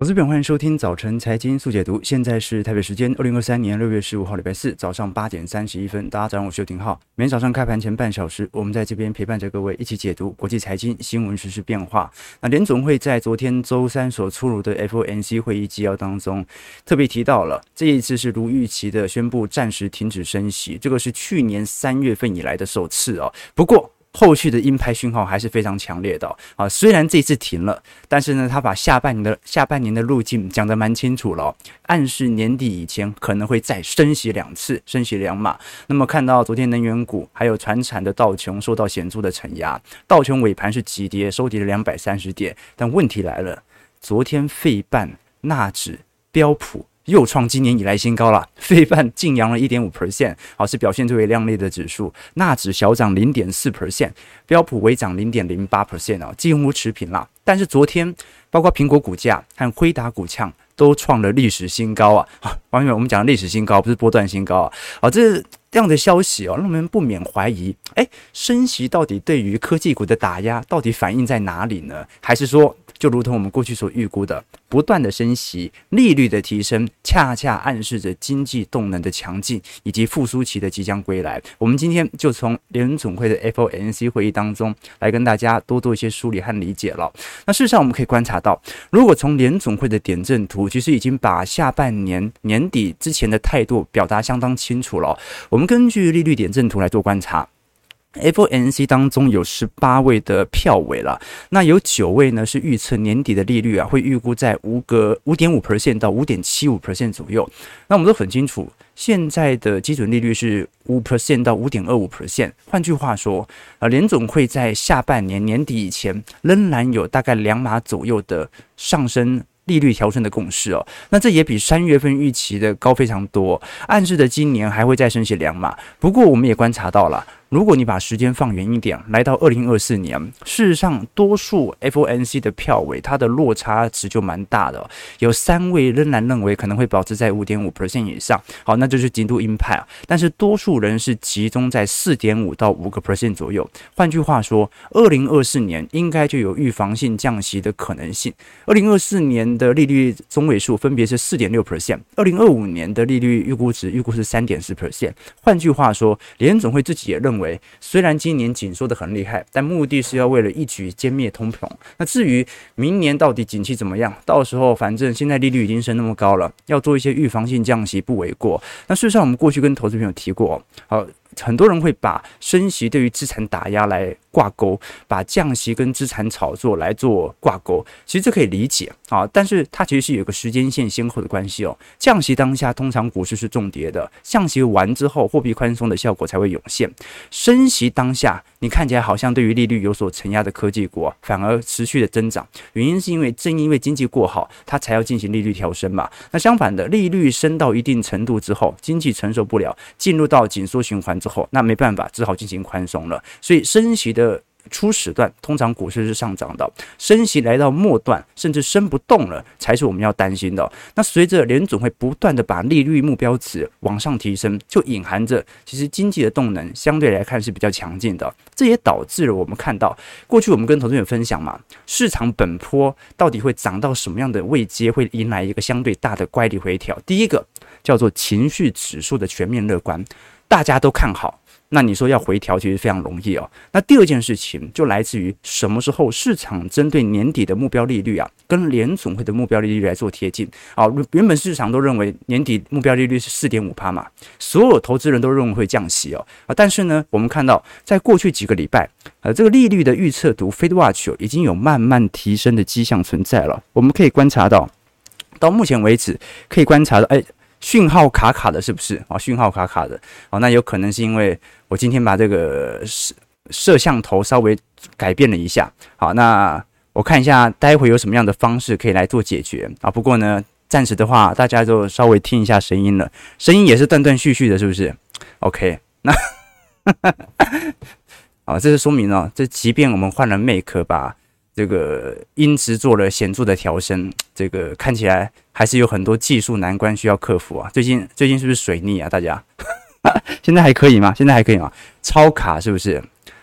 投资朋友，欢迎收听早晨财经速解读。现在是台北时间二零二三年六月十五号礼拜四早上八点三十一分。大家早上好，我是邱廷浩。每天早上开盘前半小时，我们在这边陪伴着各位一起解读国际财经新闻实、时变化。那联总会在昨天周三所出炉的 FOMC 会议纪要当中，特别提到了这一次是如预期的宣布暂时停止升息，这个是去年三月份以来的首次哦。不过，后续的鹰派讯号还是非常强烈的啊、虽然这次停了，但是呢，他把下半年的下半年的路径讲得蛮清楚了、暗示年底以前可能会再升息两次，升息两码。那么看到昨天能源股还有传产的道琼受到显著的承压，道琼尾盘是急跌，收跌了两百三十点。但问题来了，昨天费半、纳指、标普。又创今年以来新高了，费半净扬了一点五 percent，好，是表现最为亮丽的指数。纳指小涨零点四 percent，标普微涨零点零八 percent 啊，几乎持平了。但是昨天，包括苹果股价和辉达股价都创了历史新高啊！啊，网友们，我们讲的历史新高不是波段新高啊！啊，这这样的消息哦，让我们不免怀疑，哎，升息到底对于科技股的打压到底反映在哪里呢？还是说，就如同我们过去所预估的，不断的升息、利率的提升，恰恰暗示着经济动能的强劲以及复苏期的即将归来。我们今天就从联总会的 FOMC 会议当中来跟大家多做一些梳理和理解了。那事实上，我们可以观察到，如果从联总会的点阵图，其实已经把下半年年底之前的态度表达相当清楚了。我们根据利率点阵图来做观察。FOMC 当中有十八位的票委了，那有九位呢是预测年底的利率啊会预估在五个五点五 percent 到五点七五 percent 左右。那我们都很清楚，现在的基准利率是五 percent 到五点二五 percent。换句话说，啊，联总会在下半年年底以前仍然有大概两码左右的上升利率调升的共识哦。那这也比三月份预期的高非常多，暗示着今年还会再升息两码。不过我们也观察到了。如果你把时间放远一点，来到二零二四年，事实上，多数 FOMC 的票委，它的落差值就蛮大的，有三位仍然认为可能会保持在五点五 percent 以上，好，那就是极度鹰派啊。但是多数人是集中在四点五到五个 percent 左右。换句话说，二零二四年应该就有预防性降息的可能性。二零二四年的利率中位数分别是四点六 percent，二零二五年的利率预估值预估是三点四 percent。换句话说，联总会自己也认为。为虽然今年紧缩的很厉害，但目的是要为了一举歼灭通膨。那至于明年到底景气怎么样，到时候反正现在利率已经升那么高了，要做一些预防性降息不为过。那事实上，我们过去跟投资朋友提过，好。很多人会把升息对于资产打压来挂钩，把降息跟资产炒作来做挂钩。其实这可以理解啊，但是它其实是有个时间线先后的关系哦。降息当下，通常股市是重跌的；降息完之后，货币宽松的效果才会涌现。升息当下，你看起来好像对于利率有所承压的科技股啊，反而持续的增长。原因是因为正因为经济过好，它才要进行利率调升嘛。那相反的，利率升到一定程度之后，经济承受不了，进入到紧缩循环之后，那没办法，只好进行宽松了。所以升息的初始段，通常股市是上涨的；升息来到末段，甚至升不动了，才是我们要担心的。那随着联总会不断的把利率目标值往上提升，就隐含着其实经济的动能相对来看是比较强劲的。这也导致了我们看到，过去我们跟投资人分享嘛，市场本坡到底会涨到什么样的位阶，会迎来一个相对大的乖离回调。第一个叫做情绪指数的全面乐观。大家都看好，那你说要回调其实非常容易哦。那第二件事情就来自于什么时候市场针对年底的目标利率啊，跟联总会的目标利率来做贴近啊。原本市场都认为年底目标利率是四点五趴嘛，所有投资人都认为会降息哦啊。但是呢，我们看到在过去几个礼拜，呃，这个利率的预测图 Fed Watch 已经有慢慢提升的迹象存在了。我们可以观察到，到目前为止可以观察到，哎。讯号卡卡的，是不是啊？讯号卡卡的，哦，那有可能是因为我今天把这个摄摄像头稍微改变了一下。好，那我看一下，待会有什么样的方式可以来做解决啊？不过呢，暂时的话，大家就稍微听一下声音了，声音也是断断续续的，是不是？OK，那，啊，这是说明哦，这即便我们换了 Mac 吧。这个音质做了显著的调升，这个看起来还是有很多技术难关需要克服啊。最近最近是不是水逆啊？大家 现在还可以吗？现在还可以吗？超卡是不是？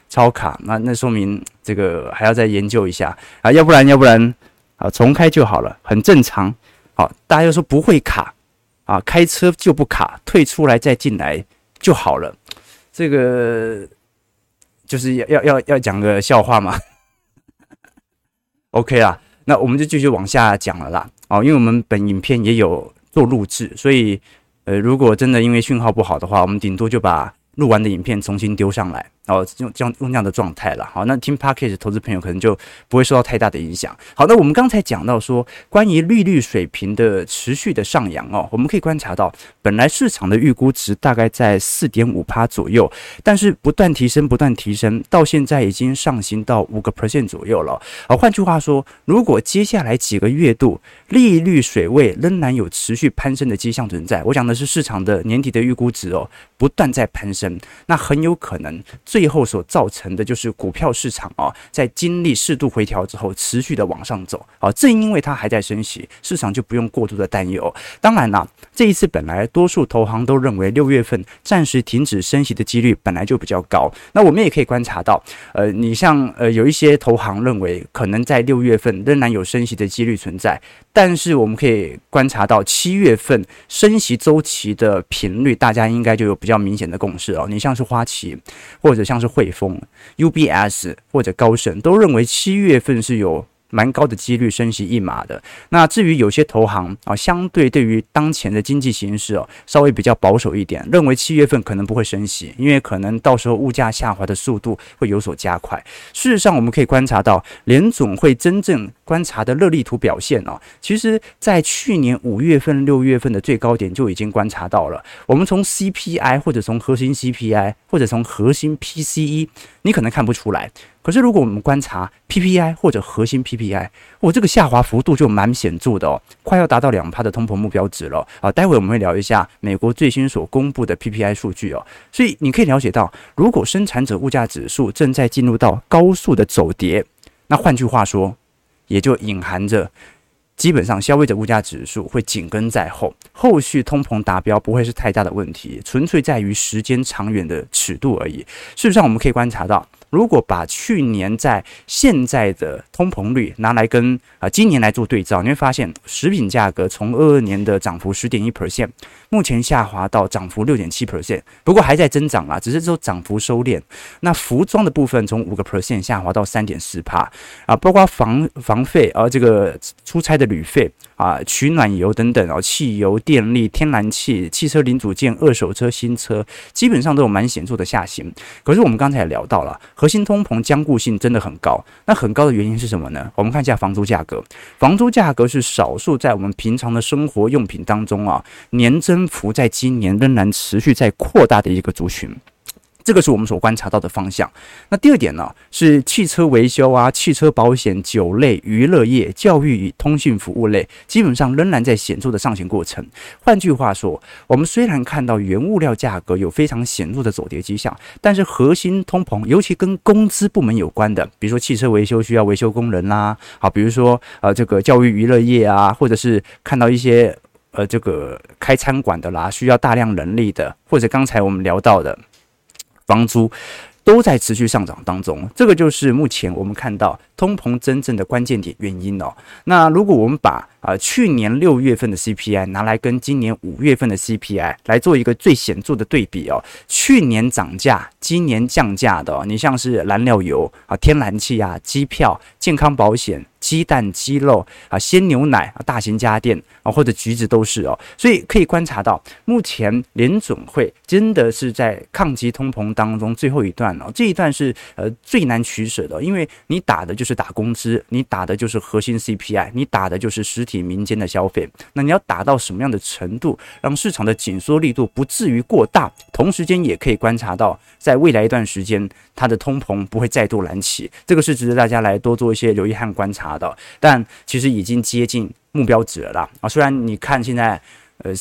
超卡，那那说明这个还要再研究一下啊。要不然要不然啊，重开就好了，很正常。好，大家又说不会卡啊，开车就不卡，退出来再进来就好了。这个就是要要要要讲个笑话嘛。OK 啦，那我们就继续往下讲了啦。哦，因为我们本影片也有做录制，所以呃，如果真的因为讯号不好的话，我们顶多就把录完的影片重新丢上来。哦，用这样用这样的状态了。好，那听 Podcast 投资朋友可能就不会受到太大的影响。好，那我们刚才讲到说，关于利率水平的持续的上扬哦，我们可以观察到，本来市场的预估值大概在四点五趴左右，但是不断提升，不断提升，到现在已经上行到五个 percent 左右了。好，换句话说，如果接下来几个月度利率水位仍然有持续攀升的迹象存在，我讲的是市场的年底的预估值哦，不断在攀升，那很有可能。最后所造成的就是股票市场啊，在经历适度回调之后，持续的往上走啊。正因为它还在升息，市场就不用过度的担忧。当然啦，这一次本来多数投行都认为六月份暂时停止升息的几率本来就比较高。那我们也可以观察到，呃，你像呃有一些投行认为可能在六月份仍然有升息的几率存在，但是我们可以观察到七月份升息周期的频率，大家应该就有比较明显的共识哦。你像是花旗或者像是汇丰、UBS 或者高盛都认为七月份是有蛮高的几率升息一码的。那至于有些投行啊，相对对于当前的经济形势哦，稍微比较保守一点，认为七月份可能不会升息，因为可能到时候物价下滑的速度会有所加快。事实上，我们可以观察到联总会真正观察的热力图表现哦，其实在去年五月份、六月份的最高点就已经观察到了。我们从 CPI 或者从核心 CPI 或者从核心 PCE，你可能看不出来。可是，如果我们观察 PPI 或者核心 PPI，我这个下滑幅度就蛮显著的哦，快要达到两趴的通膨目标值了啊！待会我们会聊一下美国最新所公布的 PPI 数据哦，所以你可以了解到，如果生产者物价指数正在进入到高速的走跌，那换句话说，也就隐含着。基本上，消费者物价指数会紧跟在后，后续通膨达标不会是太大的问题，纯粹在于时间长远的尺度而已。事实上，我们可以观察到，如果把去年在现在的通膨率拿来跟啊今年来做对照，你会发现食品价格从二二年的涨幅十点一 percent，目前下滑到涨幅六点七 percent，不过还在增长啊，只是说涨幅收敛。那服装的部分从五个 percent 下滑到三点四帕啊，包括房房费而、啊、这个出差的。旅费啊，取暖油等等哦，汽油、电力、天然气、汽车零组件、二手车、新车，基本上都有蛮显著的下行。可是我们刚才也聊到了，核心通膨僵固性真的很高。那很高的原因是什么呢？我们看一下房租价格，房租价格是少数在我们平常的生活用品当中啊，年增幅在今年仍然持续在扩大的一个族群。这个是我们所观察到的方向。那第二点呢，是汽车维修啊、汽车保险、酒类、娱乐业、教育与通讯服务类，基本上仍然在显著的上行过程。换句话说，我们虽然看到原物料价格有非常显著的走跌迹象，但是核心通膨，尤其跟工资部门有关的，比如说汽车维修需要维修工人啦，好，比如说呃这个教育娱乐业啊，或者是看到一些呃这个开餐馆的啦，需要大量人力的，或者刚才我们聊到的。房租都在持续上涨当中，这个就是目前我们看到通膨真正的关键点原因哦。那如果我们把啊去年六月份的 CPI 拿来跟今年五月份的 CPI 来做一个最显著的对比哦，去年涨价，今年降价的哦，你像是燃料油啊、天然气啊、机票、健康保险。鸡蛋、鸡肉啊，鲜牛奶啊，大型家电啊，或者橘子都是哦，所以可以观察到，目前联准会真的是在抗击通膨当中最后一段哦，这一段是呃最难取舍的，因为你打的就是是打工资，你打的就是核心 CPI，你打的就是实体民间的消费，那你要打到什么样的程度，让市场的紧缩力度不至于过大，同时间也可以观察到，在未来一段时间，它的通膨不会再度燃起，这个是值得大家来多做一些留意和观察。的，但其实已经接近目标值了啦啊！虽然你看现在，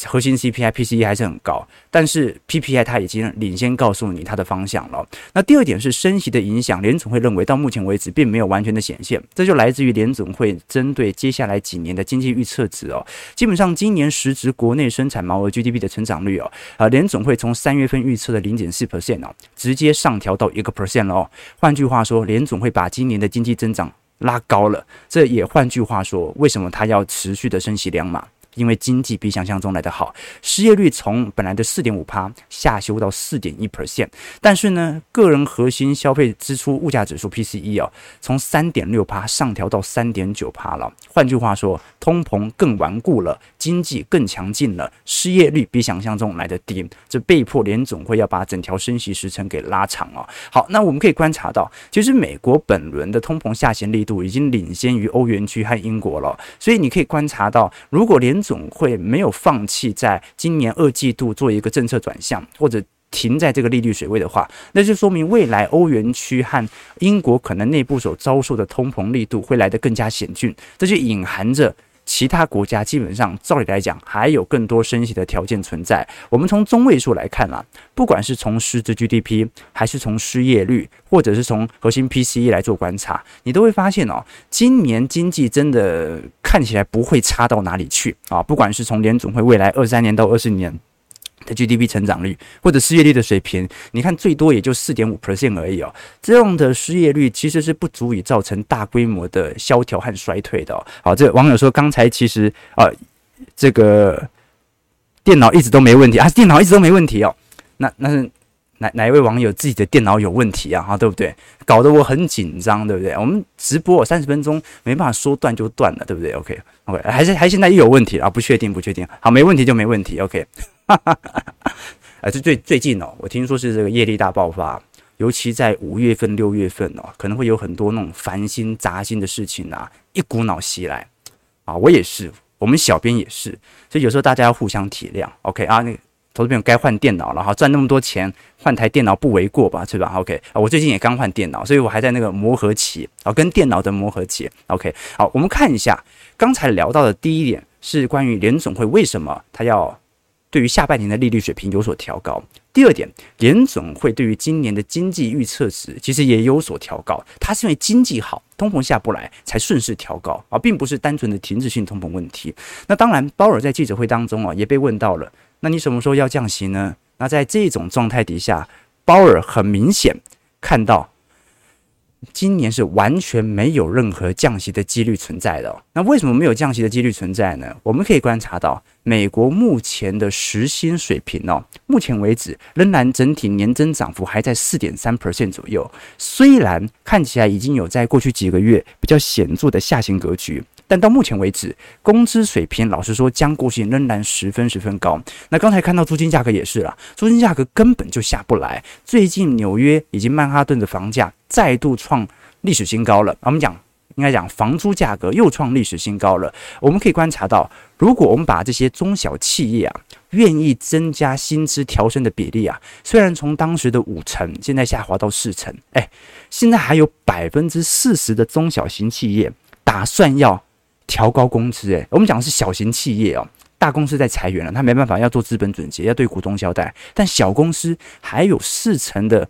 核心 CPI、PCE 还是很高，但是 PPI 它已经领先告诉你它的方向了。那第二点是升息的影响，联总会认为到目前为止并没有完全的显现，这就来自于联总会针对接下来几年的经济预测值哦。基本上今年实质国内生产毛额 GDP 的成长率哦，啊，联总会从三月份预测的零点四 percent 哦，直接上调到一个 percent 了哦。换句话说，联总会把今年的经济增长。拉高了。这也换句话说，为什么它要持续的升息两码？因为经济比想象中来得好，失业率从本来的四点五趴下修到四点一 percent，但是呢，个人核心消费支出物价指数 PCE 哦，从三点六趴上调到三点九趴了。换句话说，通膨更顽固了，经济更强劲了，失业率比想象中来得低，这被迫联总会要把整条升息时程给拉长哦。好，那我们可以观察到，其实美国本轮的通膨下行力度已经领先于欧元区和英国了，所以你可以观察到，如果联总会没有放弃在今年二季度做一个政策转向，或者停在这个利率水位的话，那就说明未来欧元区和英国可能内部所遭受的通膨力度会来得更加险峻，这就隐含着。其他国家基本上照理来讲还有更多升息的条件存在。我们从中位数来看啊，不管是从实质 GDP，还是从失业率，或者是从核心 PCE 来做观察，你都会发现哦，今年经济真的看起来不会差到哪里去啊。不管是从联总会未来二三年到二四年。的 GDP 成长率或者失业率的水平，你看最多也就四点五 percent 而已哦。这样的失业率其实是不足以造成大规模的萧条和衰退的哦。好，这网友说刚才其实啊，这个电脑一直都没问题啊，电脑一直都没问题哦。那那是哪哪一位网友自己的电脑有问题啊？哈，对不对？搞得我很紧张，对不对？我们直播三十分钟没办法说断就断了，对不对？OK OK，还是还现在又有问题啊？不确定不确定。好，没问题就没问题。OK。哈哈哈，啊，这最最近哦，我听说是这个业力大爆发，尤其在五月份、六月份哦，可能会有很多那种烦心、杂心的事情啊，一股脑袭来啊。我也是，我们小编也是，所以有时候大家要互相体谅。OK 啊，那个投资朋友该换电脑了哈，赚那么多钱换台电脑不为过吧？是吧？OK 啊，我最近也刚换电脑，所以我还在那个磨合期啊，跟电脑的磨合期。OK，好，我们看一下刚才聊到的第一点是关于联总会为什么他要。对于下半年的利率水平有所调高。第二点，联总会对于今年的经济预测值其实也有所调高，它是因为经济好，通膨下不来才顺势调高啊，并不是单纯的停滞性通膨问题。那当然，鲍尔在记者会当中啊也被问到了，那你什么时候要降息呢？那在这种状态底下，鲍尔很明显看到。今年是完全没有任何降息的几率存在的。那为什么没有降息的几率存在呢？我们可以观察到，美国目前的时薪水平哦，目前为止仍然整体年增涨幅还在四点三 percent 左右。虽然看起来已经有在过去几个月比较显著的下行格局。但到目前为止，工资水平老实说，将固性仍然十分十分高。那刚才看到租金价格也是了，租金价格根本就下不来。最近纽约以及曼哈顿的房价再度创历史新高了。我们讲，应该讲房租价格又创历史新高了。我们可以观察到，如果我们把这些中小企业啊，愿意增加薪资调升的比例啊，虽然从当时的五成，现在下滑到四成，哎，现在还有百分之四十的中小型企业打算要。调高工资，诶，我们讲的是小型企业哦，大公司在裁员了，他没办法要做资本准结，要对股东交代，但小公司还有四成的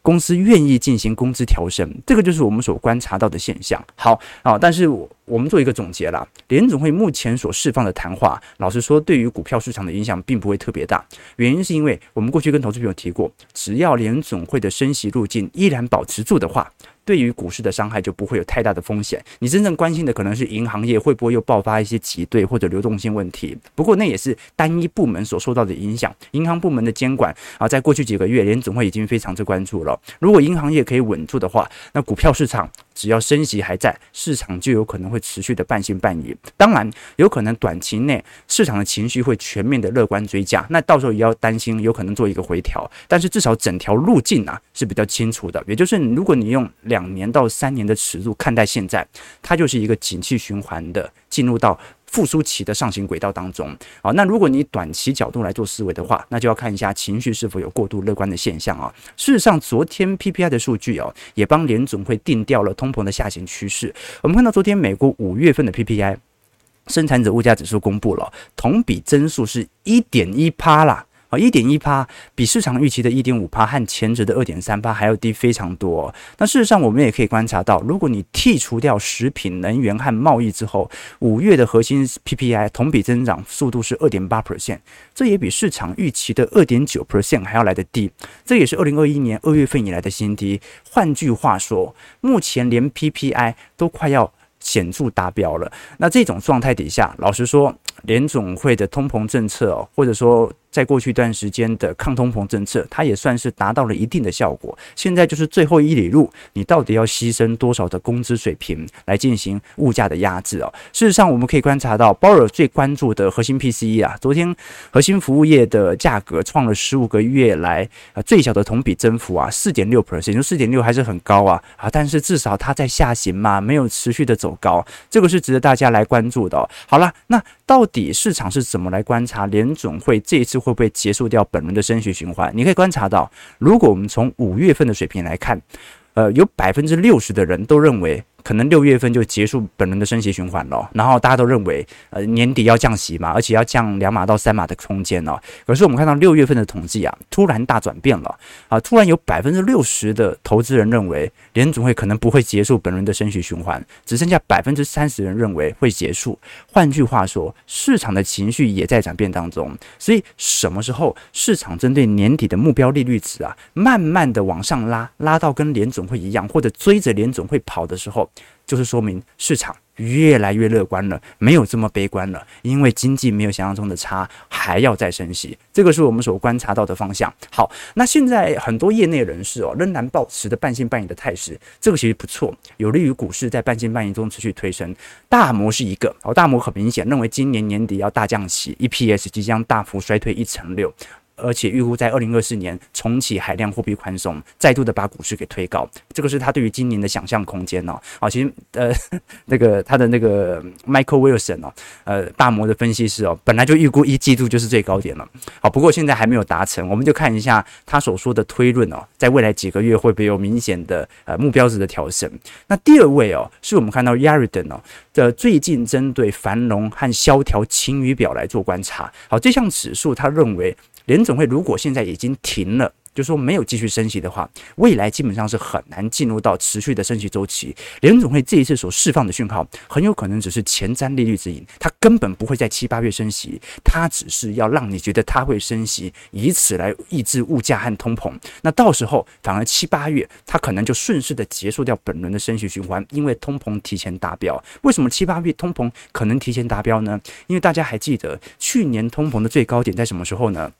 公司愿意进行工资调升，这个就是我们所观察到的现象。好啊，但是我我们做一个总结啦，联总会目前所释放的谈话，老实说，对于股票市场的影响并不会特别大，原因是因为我们过去跟投资朋友提过，只要联总会的升息路径依然保持住的话。对于股市的伤害就不会有太大的风险。你真正关心的可能是银行业会不会又爆发一些挤兑或者流动性问题。不过那也是单一部门所受到的影响。银行部门的监管啊，在过去几个月，联总会已经非常之关注了。如果银行业可以稳住的话，那股票市场只要升息还在，市场就有可能会持续的半信半疑。当然，有可能短期内市场的情绪会全面的乐观追加，那到时候也要担心有可能做一个回调。但是至少整条路径啊是比较清楚的，也就是如果你用。两年到三年的尺度看待现在，它就是一个景气循环的进入到复苏期的上行轨道当中。啊，那如果你短期角度来做思维的话，那就要看一下情绪是否有过度乐观的现象啊。事实上，昨天 PPI 的数据哦，也帮联总会定调了通膨的下行趋势。我们看到昨天美国五月份的 PPI 生产者物价指数公布了，同比增速是一点一趴啦。啊，一点一趴比市场预期的一点五趴和前值的二点三趴还要低非常多。那事实上，我们也可以观察到，如果你剔除掉食品、能源和贸易之后，五月的核心 PPI 同比增长速度是二点八 percent，这也比市场预期的二点九 percent 还要来得低。这也是二零二一年二月份以来的新低。换句话说，目前连 PPI 都快要显著达标了。那这种状态底下，老实说，联总会的通膨政策，或者说。在过去一段时间的抗通膨政策，它也算是达到了一定的效果。现在就是最后一里路，你到底要牺牲多少的工资水平来进行物价的压制啊？事实上，我们可以观察到，鲍尔最关注的核心 PCE 啊，昨天核心服务业的价格创了十五个月来啊最小的同比增幅啊，四点六 percent，就四点六还是很高啊啊！但是至少它在下行嘛，没有持续的走高，这个是值得大家来关注的哦。好了，那到底市场是怎么来观察联总会这一次？会不会结束掉本轮的升息循环？你可以观察到，如果我们从五月份的水平来看，呃，有百分之六十的人都认为。可能六月份就结束本轮的升息循环了，然后大家都认为，呃，年底要降息嘛，而且要降两码到三码的空间了。可是我们看到六月份的统计啊，突然大转变了啊，突然有百分之六十的投资人认为联总会可能不会结束本轮的升息循环，只剩下百分之三十人认为会结束。换句话说，市场的情绪也在转变当中。所以什么时候市场针对年底的目标利率值啊，慢慢的往上拉，拉到跟联总会一样，或者追着联总会跑的时候，就是说明市场越来越乐观了，没有这么悲观了，因为经济没有想象中的差，还要再升息，这个是我们所观察到的方向。好，那现在很多业内人士哦，仍然保持的半信半疑的态势，这个其实不错，有利于股市在半信半疑中持续推升。大摩是一个，哦，大摩很明显认为今年年底要大降息，EPS 即将大幅衰退一成六。而且预估在二零二四年重启海量货币宽松，再度的把股市给推高，这个是他对于今年的想象空间哦。好，其实呃 那个他的那个 Michael Wilson 哦，呃大摩的分析师哦，本来就预估一季度就是最高点了。好，不过现在还没有达成，我们就看一下他所说的推论哦，在未来几个月会不会有明显的呃目标值的调整。那第二位哦，是我们看到 Yarden 哦的最近针对繁荣和萧条晴雨表来做观察。好，这项指数他认为。联总会如果现在已经停了，就说没有继续升息的话，未来基本上是很难进入到持续的升息周期。联总会这一次所释放的讯号，很有可能只是前瞻利率指引，它根本不会在七八月升息，它只是要让你觉得它会升息，以此来抑制物价和通膨。那到时候反而七八月，它可能就顺势的结束掉本轮的升息循环，因为通膨提前达标。为什么七八月通膨可能提前达标呢？因为大家还记得去年通膨的最高点在什么时候呢？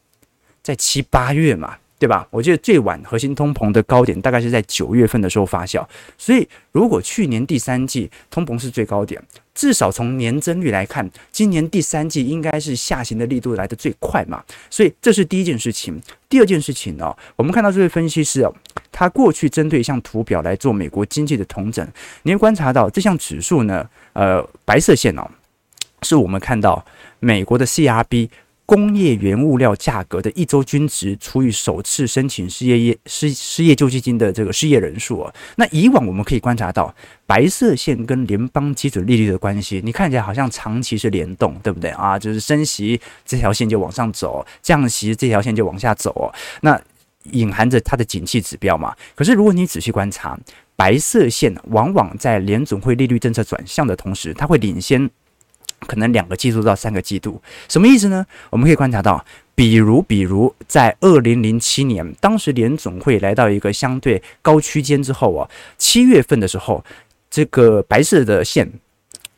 在七八月嘛，对吧？我记得最晚核心通膨的高点大概是在九月份的时候发酵。所以，如果去年第三季通膨是最高点，至少从年增率来看，今年第三季应该是下行的力度来得最快嘛。所以，这是第一件事情。第二件事情呢、哦，我们看到这位分析师哦，他过去针对一项图表来做美国经济的统整，你会观察到这项指数呢，呃，白色线哦，是我们看到美国的 CRB。工业原物料价格的一周均值除以首次申请失业业失失业救济金的这个失业人数啊，那以往我们可以观察到白色线跟联邦基准利率的关系，你看起来好像长期是联动，对不对啊？就是升息这条线就往上走，降息这条线就往下走哦。那隐含着它的景气指标嘛。可是如果你仔细观察，白色线往往在联总会利率政策转向的同时，它会领先。可能两个季度到三个季度，什么意思呢？我们可以观察到，比如，比如在二零零七年，当时联总会来到一个相对高区间之后啊，七月份的时候，这个白色的线，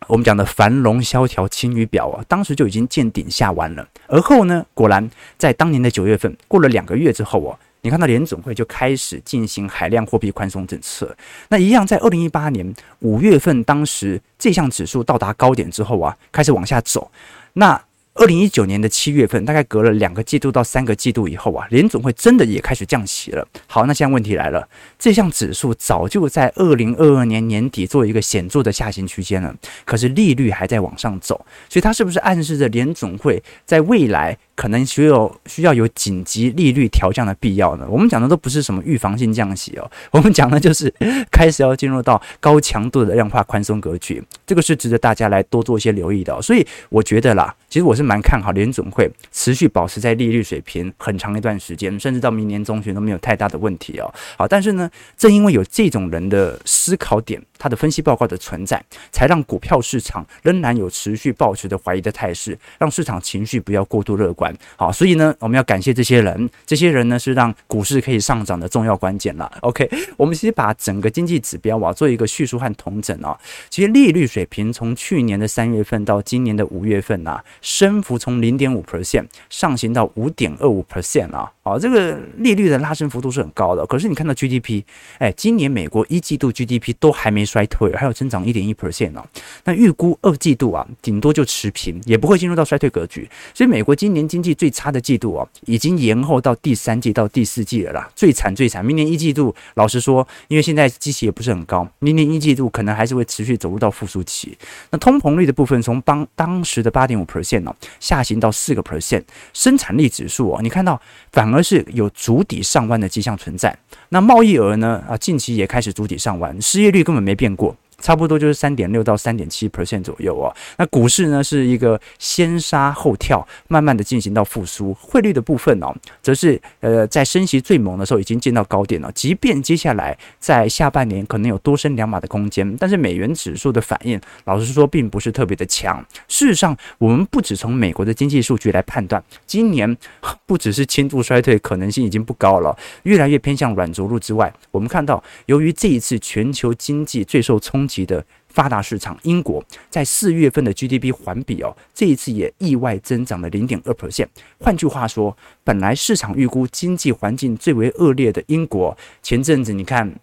我们讲的繁荣萧条晴雨表啊，当时就已经见顶下弯了。而后呢，果然在当年的九月份，过了两个月之后啊。你看到联总会就开始进行海量货币宽松政策，那一样在二零一八年五月份，当时这项指数到达高点之后啊，开始往下走，那。二零一九年的七月份，大概隔了两个季度到三个季度以后啊，联总会真的也开始降息了。好，那现在问题来了，这项指数早就在二零二二年年底做一个显著的下行区间了，可是利率还在往上走，所以它是不是暗示着联总会在未来可能需要需要有紧急利率调降的必要呢？我们讲的都不是什么预防性降息哦，我们讲的就是开始要进入到高强度的量化宽松格局，这个是值得大家来多做一些留意的。所以我觉得啦，其实我是。蛮看好联准会持续保持在利率水平很长一段时间，甚至到明年中旬都没有太大的问题哦。好，但是呢，正因为有这种人的思考点，他的分析报告的存在，才让股票市场仍然有持续保持的怀疑的态势，让市场情绪不要过度乐观。好，所以呢，我们要感谢这些人，这些人呢是让股市可以上涨的重要关键了。OK，我们其实把整个经济指标啊做一个叙述和统整啊，其实利率水平从去年的三月份到今年的五月份啊，升增幅从零点五 percent 上行到五点二五 percent 啊，好，这个利率的拉升幅度是很高的。可是你看到 GDP，哎，今年美国一季度 GDP 都还没衰退，还有增长一点一 percent 呢。那预估二季度啊，顶多就持平，也不会进入到衰退格局。所以美国今年经济最差的季度啊，已经延后到第三季到第四季了啦。最惨最惨，明年一季度，老实说，因为现在基期也不是很高，明年一季度可能还是会持续走入到复苏期。那通膨率的部分，从当当时的八点五 percent 呢，下行到四个 percent。生产力指数啊，你看到反而是有逐底上弯的迹象存在。那贸易额呢？啊，近期也开始逐底上弯，失业率根本没变过。差不多就是三点六到三点七 percent 左右哦。那股市呢是一个先杀后跳，慢慢的进行到复苏。汇率的部分哦，则是呃在升息最猛的时候已经见到高点了。即便接下来在下半年可能有多升两码的空间，但是美元指数的反应，老实说并不是特别的强。事实上，我们不只从美国的经济数据来判断，今年不只是轻度衰退可能性已经不高了，越来越偏向软着陆之外，我们看到由于这一次全球经济最受冲级的发达市场，英国在四月份的 GDP 环比哦，这一次也意外增长了零点二 percent。换句话说，本来市场预估经济环境最为恶劣的英国，前阵子你看。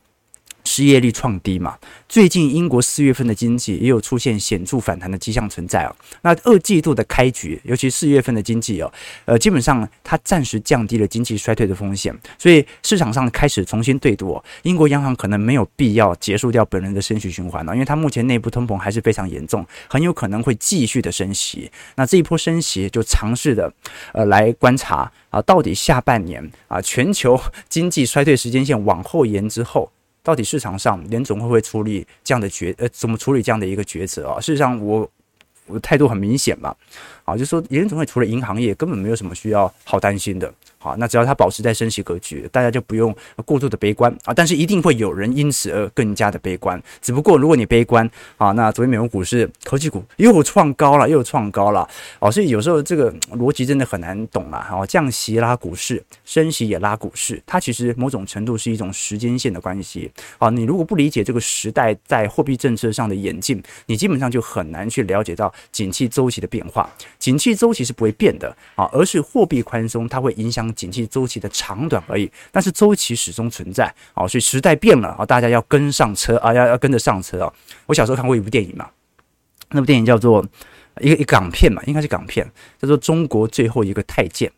失业率创低嘛，最近英国四月份的经济也有出现显著反弹的迹象存在哦。那二季度的开局，尤其四月份的经济哦，呃，基本上它暂时降低了经济衰退的风险，所以市场上开始重新对赌哦。英国央行可能没有必要结束掉本轮的升息循环了，因为它目前内部通膨还是非常严重，很有可能会继续的升息。那这一波升息就尝试的呃来观察啊，到底下半年啊全球经济衰退时间线往后延之后。到底市场上联总会不会处理这样的决呃怎么处理这样的一个抉择啊？事实上我我态度很明显嘛，啊，就说联总会除了银行业根本没有什么需要好担心的。好，那只要它保持在升息格局，大家就不用过度的悲观啊。但是一定会有人因此而更加的悲观。只不过如果你悲观啊，那昨天美国股市科技股又创高了，又创高了哦。所以有时候这个逻辑真的很难懂了。哦，降息拉股市，升息也拉股市，它其实某种程度是一种时间线的关系。啊，你如果不理解这个时代在货币政策上的演进，你基本上就很难去了解到景气周期的变化。景气周期是不会变的啊，而是货币宽松它会影响。景气周期的长短而已，但是周期始终存在啊，所以时代变了啊，大家要跟上车啊，要要跟着上车啊。我小时候看过一部电影嘛，那部电影叫做一个一港片嘛，应该是港片，叫做《中国最后一个太监》。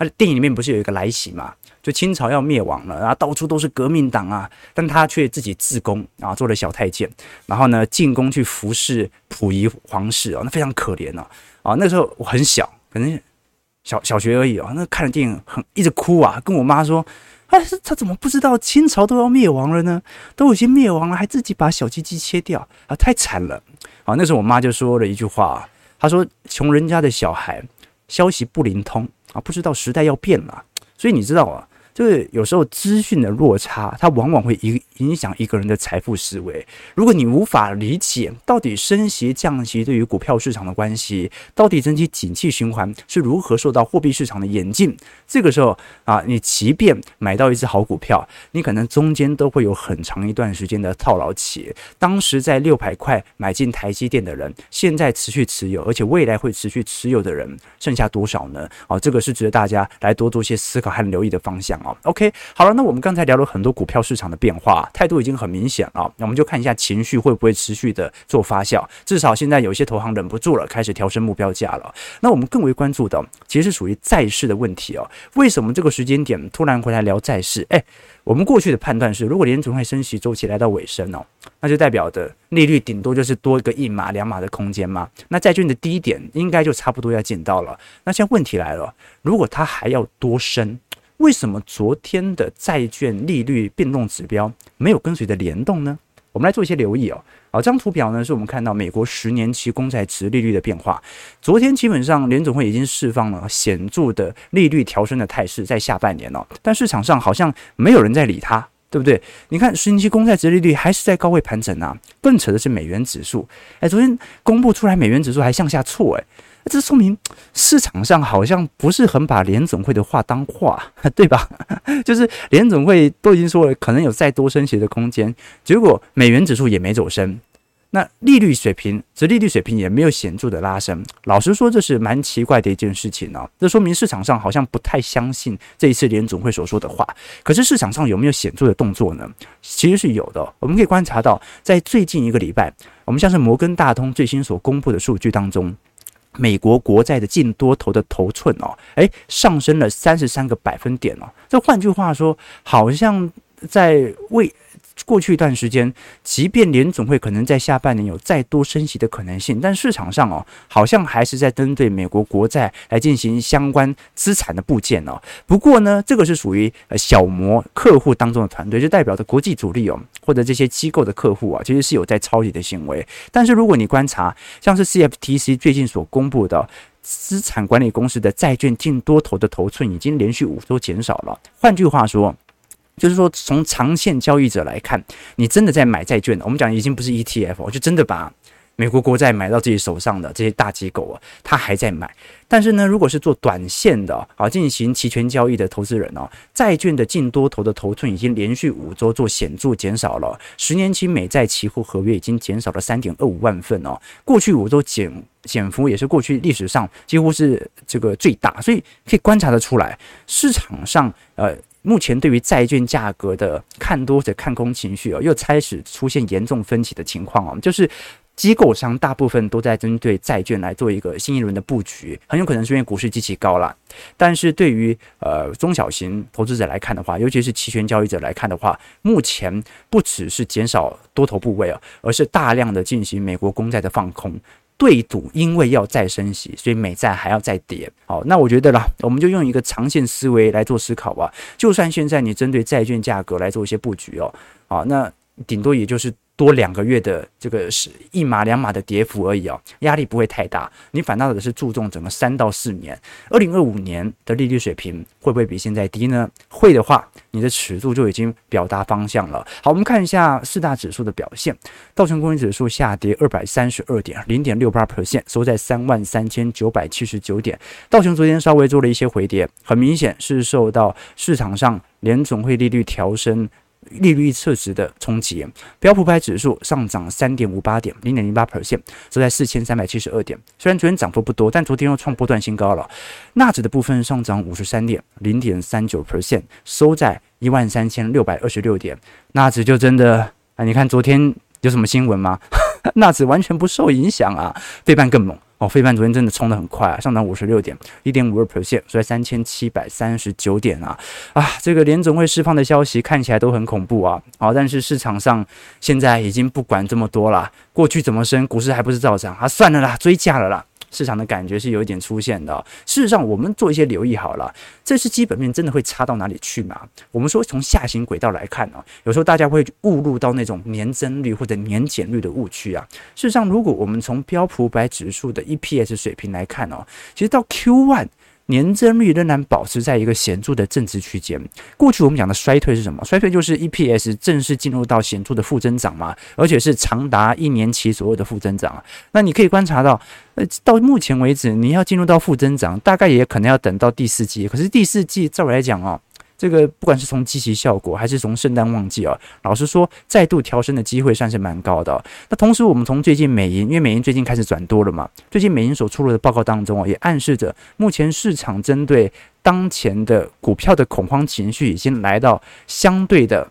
那电影里面不是有一个来袭嘛，就清朝要灭亡了，然后到处都是革命党啊，但他却自己自宫啊，做了小太监，然后呢进宫去服侍溥仪皇室啊，那非常可怜啊啊，那时候我很小，可能。小小学而已哦，那看了电影很一直哭啊，跟我妈说，哎，他怎么不知道清朝都要灭亡了呢？都已经灭亡了，还自己把小鸡鸡切掉啊，太惨了！啊，那时候我妈就说了一句话，她说：“穷人家的小孩，消息不灵通啊，不知道时代要变了。”所以你知道啊。就是有时候资讯的落差，它往往会影影响一个人的财富思维。如果你无法理解到底升息降息对于股票市场的关系，到底整体景气循环是如何受到货币市场的演进，这个时候啊，你即便买到一只好股票，你可能中间都会有很长一段时间的套牢期。当时在六百块买进台积电的人，现在持续持有，而且未来会持续持有的人，剩下多少呢？啊，这个是值得大家来多做些思考和留意的方向。OK，好了，那我们刚才聊了很多股票市场的变化，态度已经很明显了。那我们就看一下情绪会不会持续的做发酵。至少现在有些投行忍不住了，开始调升目标价了。那我们更为关注的，其实是属于债市的问题哦。为什么这个时间点突然回来聊债市？诶，我们过去的判断是，如果联准会升息周期来到尾声哦，那就代表的利率顶多就是多一个一码两码的空间嘛。那债券的低点应该就差不多要见到了。那现在问题来了，如果它还要多升？为什么昨天的债券利率变动指标没有跟随着联动呢？我们来做一些留意哦。好，这张图表呢，是我们看到美国十年期公债殖利率的变化。昨天基本上联总会已经释放了显著的利率调升的态势，在下半年哦，但市场上好像没有人在理它。对不对？你看十年期公债殖利率还是在高位盘整啊。更扯的是美元指数，哎，昨天公布出来美元指数还向下挫，哎，这说明市场上好像不是很把联总会的话当话，对吧？就是联总会都已经说了，可能有再多升息的空间，结果美元指数也没走升。那利率水平，殖利率水平也没有显著的拉升。老实说，这是蛮奇怪的一件事情哦。这说明市场上好像不太相信这一次联总会所说的话。可是市场上有没有显著的动作呢？其实是有的。我们可以观察到，在最近一个礼拜，我们像是摩根大通最新所公布的数据当中，美国国债的净多头的头寸哦，诶，上升了三十三个百分点哦。这换句话说，好像在为过去一段时间，即便联总会可能在下半年有再多升息的可能性，但市场上哦，好像还是在针对美国国债来进行相关资产的部件哦。不过呢，这个是属于呃小模客户当中的团队，就代表着国际主力哦，或者这些机构的客户啊，其实是有在抄底的行为。但是如果你观察，像是 CFTC 最近所公布的资产管理公司的债券净多头的头寸，已经连续五周减少了。换句话说。就是说，从长线交易者来看，你真的在买债券。我们讲已经不是 ETF，就真的把美国国债买到自己手上的这些大机构啊，他还在买。但是呢，如果是做短线的啊，进行期权交易的投资人哦，债券的净多头的头寸已经连续五周做显著减少了。十年期美债期货合约已经减少了三点二五万份哦，过去五周减减幅也是过去历史上几乎是这个最大，所以可以观察得出来，市场上呃。目前对于债券价格的看多者看空情绪哦，又开始出现严重分歧的情况哦，就是机构商大部分都在针对债券来做一个新一轮的布局，很有可能是因为股市极其高了。但是对于呃中小型投资者来看的话，尤其是期权交易者来看的话，目前不只是减少多头部位啊，而是大量的进行美国公债的放空。对赌，因为要再升息，所以美债还要再跌。好，那我觉得啦，我们就用一个长线思维来做思考吧。就算现在你针对债券价格来做一些布局哦，好，那顶多也就是。多两个月的这个是一码两码的跌幅而已哦，压力不会太大。你反倒的是注重整个三到四年，二零二五年的利率水平会不会比现在低呢？会的话，你的尺度就已经表达方向了。好，我们看一下四大指数的表现，道琼工业指数下跌二百三十二点，零点六八 percent，收在三万三千九百七十九点。道琼昨天稍微做了一些回跌，很明显是受到市场上联总会利率调升。利率预测值的冲击，标普百指数上涨三点五八点，零点零八 percent，收在四千三百七十二点。虽然昨天涨幅不多，但昨天又创波段新高了。纳指的部分上涨五十三点，零点三九 percent，收在一万三千六百二十六点。纳指就真的啊，你看昨天有什么新闻吗？纳指完全不受影响啊，费半更猛。哦，费半昨天真的冲得很快啊，上涨五十六点，一点五二 percent，所以三千七百三十九点啊啊！这个联总会释放的消息看起来都很恐怖啊，好，但是市场上现在已经不管这么多了，过去怎么升，股市还不是照涨啊？算了啦，追价了啦。市场的感觉是有一点出现的。事实上，我们做一些留意好了，这是基本面真的会差到哪里去吗？我们说从下行轨道来看呢，有时候大家会误入到那种年增率或者年减率的误区啊。事实上，如果我们从标普五百指数的 EPS 水平来看哦，其实到 Q one。年增率仍然保持在一个显著的正值区间。过去我们讲的衰退是什么？衰退就是 EPS 正式进入到显著的负增长嘛，而且是长达一年期左右的负增长。那你可以观察到，呃，到目前为止，你要进入到负增长，大概也可能要等到第四季。可是第四季，照来讲哦。这个不管是从积极效果，还是从圣诞旺季啊，老实说，再度调升的机会算是蛮高的。那同时，我们从最近美银，因为美银最近开始转多了嘛，最近美银所出炉的报告当中啊，也暗示着目前市场针对当前的股票的恐慌情绪已经来到相对的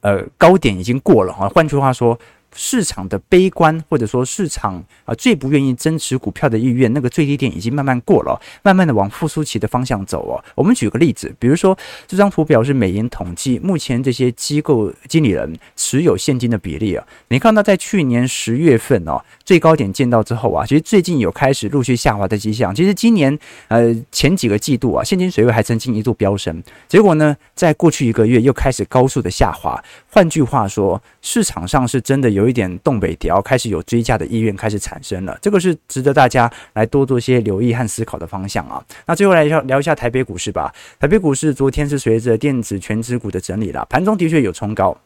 呃高点，已经过了啊。换句话说。市场的悲观，或者说市场啊最不愿意增持股票的意愿，那个最低点已经慢慢过了，慢慢的往复苏期的方向走哦。我们举个例子，比如说这张图表是美银统计目前这些机构经理人持有现金的比例啊，你看到在去年十月份哦，最高点见到之后啊，其实最近有开始陆续下滑的迹象。其实今年呃前几个季度啊，现金水位还曾经一度飙升，结果呢，在过去一个月又开始高速的下滑。换句话说，市场上是真的有有一点东北调，开始有追价的意愿开始产生了，这个是值得大家来多做些留意和思考的方向啊。那最后来聊聊一下台北股市吧。台北股市昨天是随着电子权值股的整理了，盘中的确有冲高。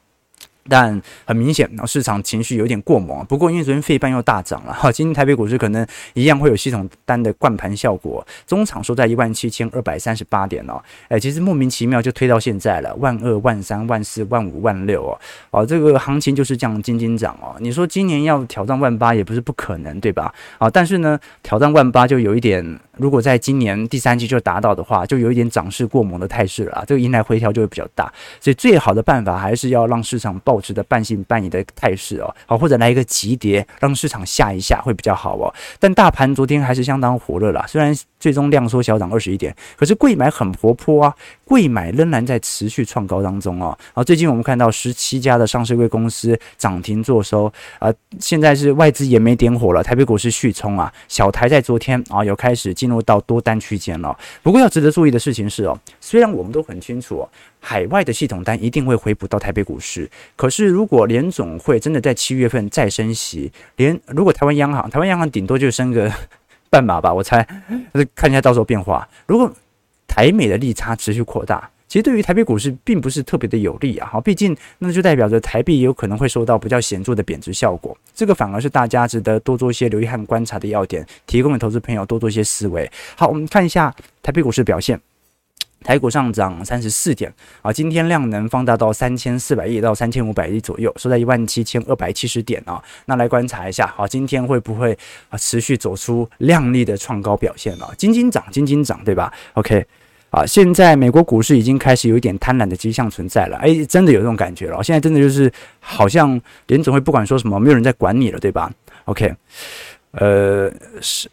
但很明显，市场情绪有点过猛。不过，因为昨天费半又大涨了，哈，今天台北股市可能一样会有系统单的灌盘效果。中场收在一万七千二百三十八点哦，哎，其实莫名其妙就推到现在了，万二、万三、万四、万五、万六哦，哦，这个行情就是这样金金涨哦。你说今年要挑战万八也不是不可能，对吧？啊，但是呢，挑战万八就有一点，如果在今年第三季就达到的话，就有一点涨势过猛的态势了，这个迎来回调就会比较大。所以最好的办法还是要让市场。保持的半信半疑的态势哦，好，或者来一个急跌，让市场吓一下会比较好哦。但大盘昨天还是相当火热啦，虽然最终量缩小涨二十一点，可是贵买很活泼啊，贵买仍然在持续创高当中哦。好，最近我们看到十七家的上市贵公司涨停坐收啊，现在是外资也没点火了，台北股市续冲啊，小台在昨天啊有开始进入到多单区间了。不过要值得注意的事情是哦，虽然我们都很清楚哦。海外的系统单一定会回补到台北股市，可是如果联总会真的在七月份再升息，连如果台湾央行，台湾央行顶多就升个半码吧，我猜，看一下到时候变化。如果台美的利差持续扩大，其实对于台北股市并不是特别的有利啊，好，毕竟那就代表着台币有可能会受到比较显著的贬值效果，这个反而是大家值得多做一些留意和观察的要点，提供给投资朋友多做一些思维。好，我们看一下台北股市表现。台股上涨三十四点啊，今天量能放大到三千四百亿到三千五百亿左右，收在一万七千二百七十点啊。那来观察一下，好，今天会不会啊持续走出亮丽的创高表现啊？金金涨，金金涨，对吧？OK，啊，现在美国股市已经开始有一点贪婪的迹象存在了，哎，真的有这种感觉了。现在真的就是好像联总会不管说什么，没有人在管你了，对吧？OK，呃，是。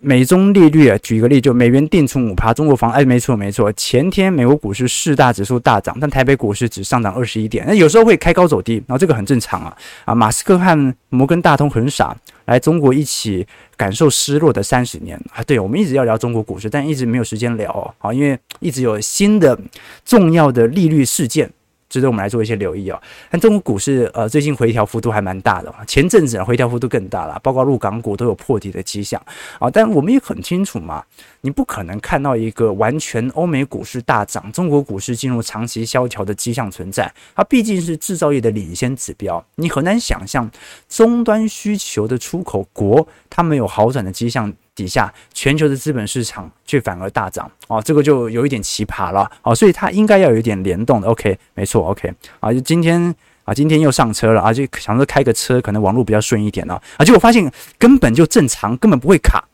美中利率啊，举个例，就美元定存五趴，中国房哎，没错没错，前天美国股市四大指数大涨，但台北股市只上涨二十一点，那有时候会开高走低，然后这个很正常啊啊，马斯克和摩根大通很傻，来中国一起感受失落的三十年啊，对，我们一直要聊中国股市，但一直没有时间聊，啊，因为一直有新的重要的利率事件。值得我们来做一些留意哦。但中国股市呃最近回调幅度还蛮大的，前阵子回调幅度更大了，包括陆港股都有破底的迹象啊。但我们也很清楚嘛，你不可能看到一个完全欧美股市大涨，中国股市进入长期萧条的迹象存在。它毕竟是制造业的领先指标，你很难想象终端需求的出口国它没有好转的迹象。底下全球的资本市场却反而大涨哦，这个就有一点奇葩了哦，所以它应该要有一点联动的。OK，没错，OK 啊，就今天啊，今天又上车了啊，就想说开个车可能网络比较顺一点哦，啊，结果发现根本就正常，根本不会卡。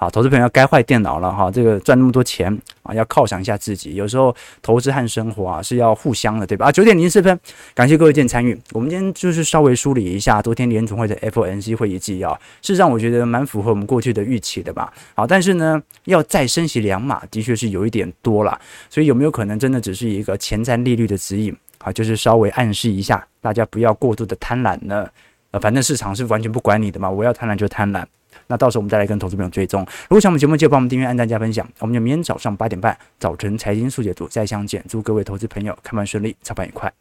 好，投资朋友该坏电脑了哈，这个赚那么多钱啊，要犒赏一下自己。有时候投资和生活啊是要互相的，对吧？啊，九点零四分，感谢各位今天参与。我们今天就是稍微梳理一下昨天联储会的 FOMC 会议纪要，事实上我觉得蛮符合我们过去的预期的吧。好，但是呢，要再升息两码，的确是有一点多了。所以有没有可能真的只是一个前瞻利率的指引啊？就是稍微暗示一下，大家不要过度的贪婪呢？呃，反正市场是完全不管你的嘛，我要贪婪就贪婪。那到时候我们再来跟投资朋友追踪。如果想我们节目，记得帮我们订阅、按赞、加分享。我们就明天早上八点半，早晨财经速解读再相见。祝各位投资朋友开盘顺利，操盘愉快。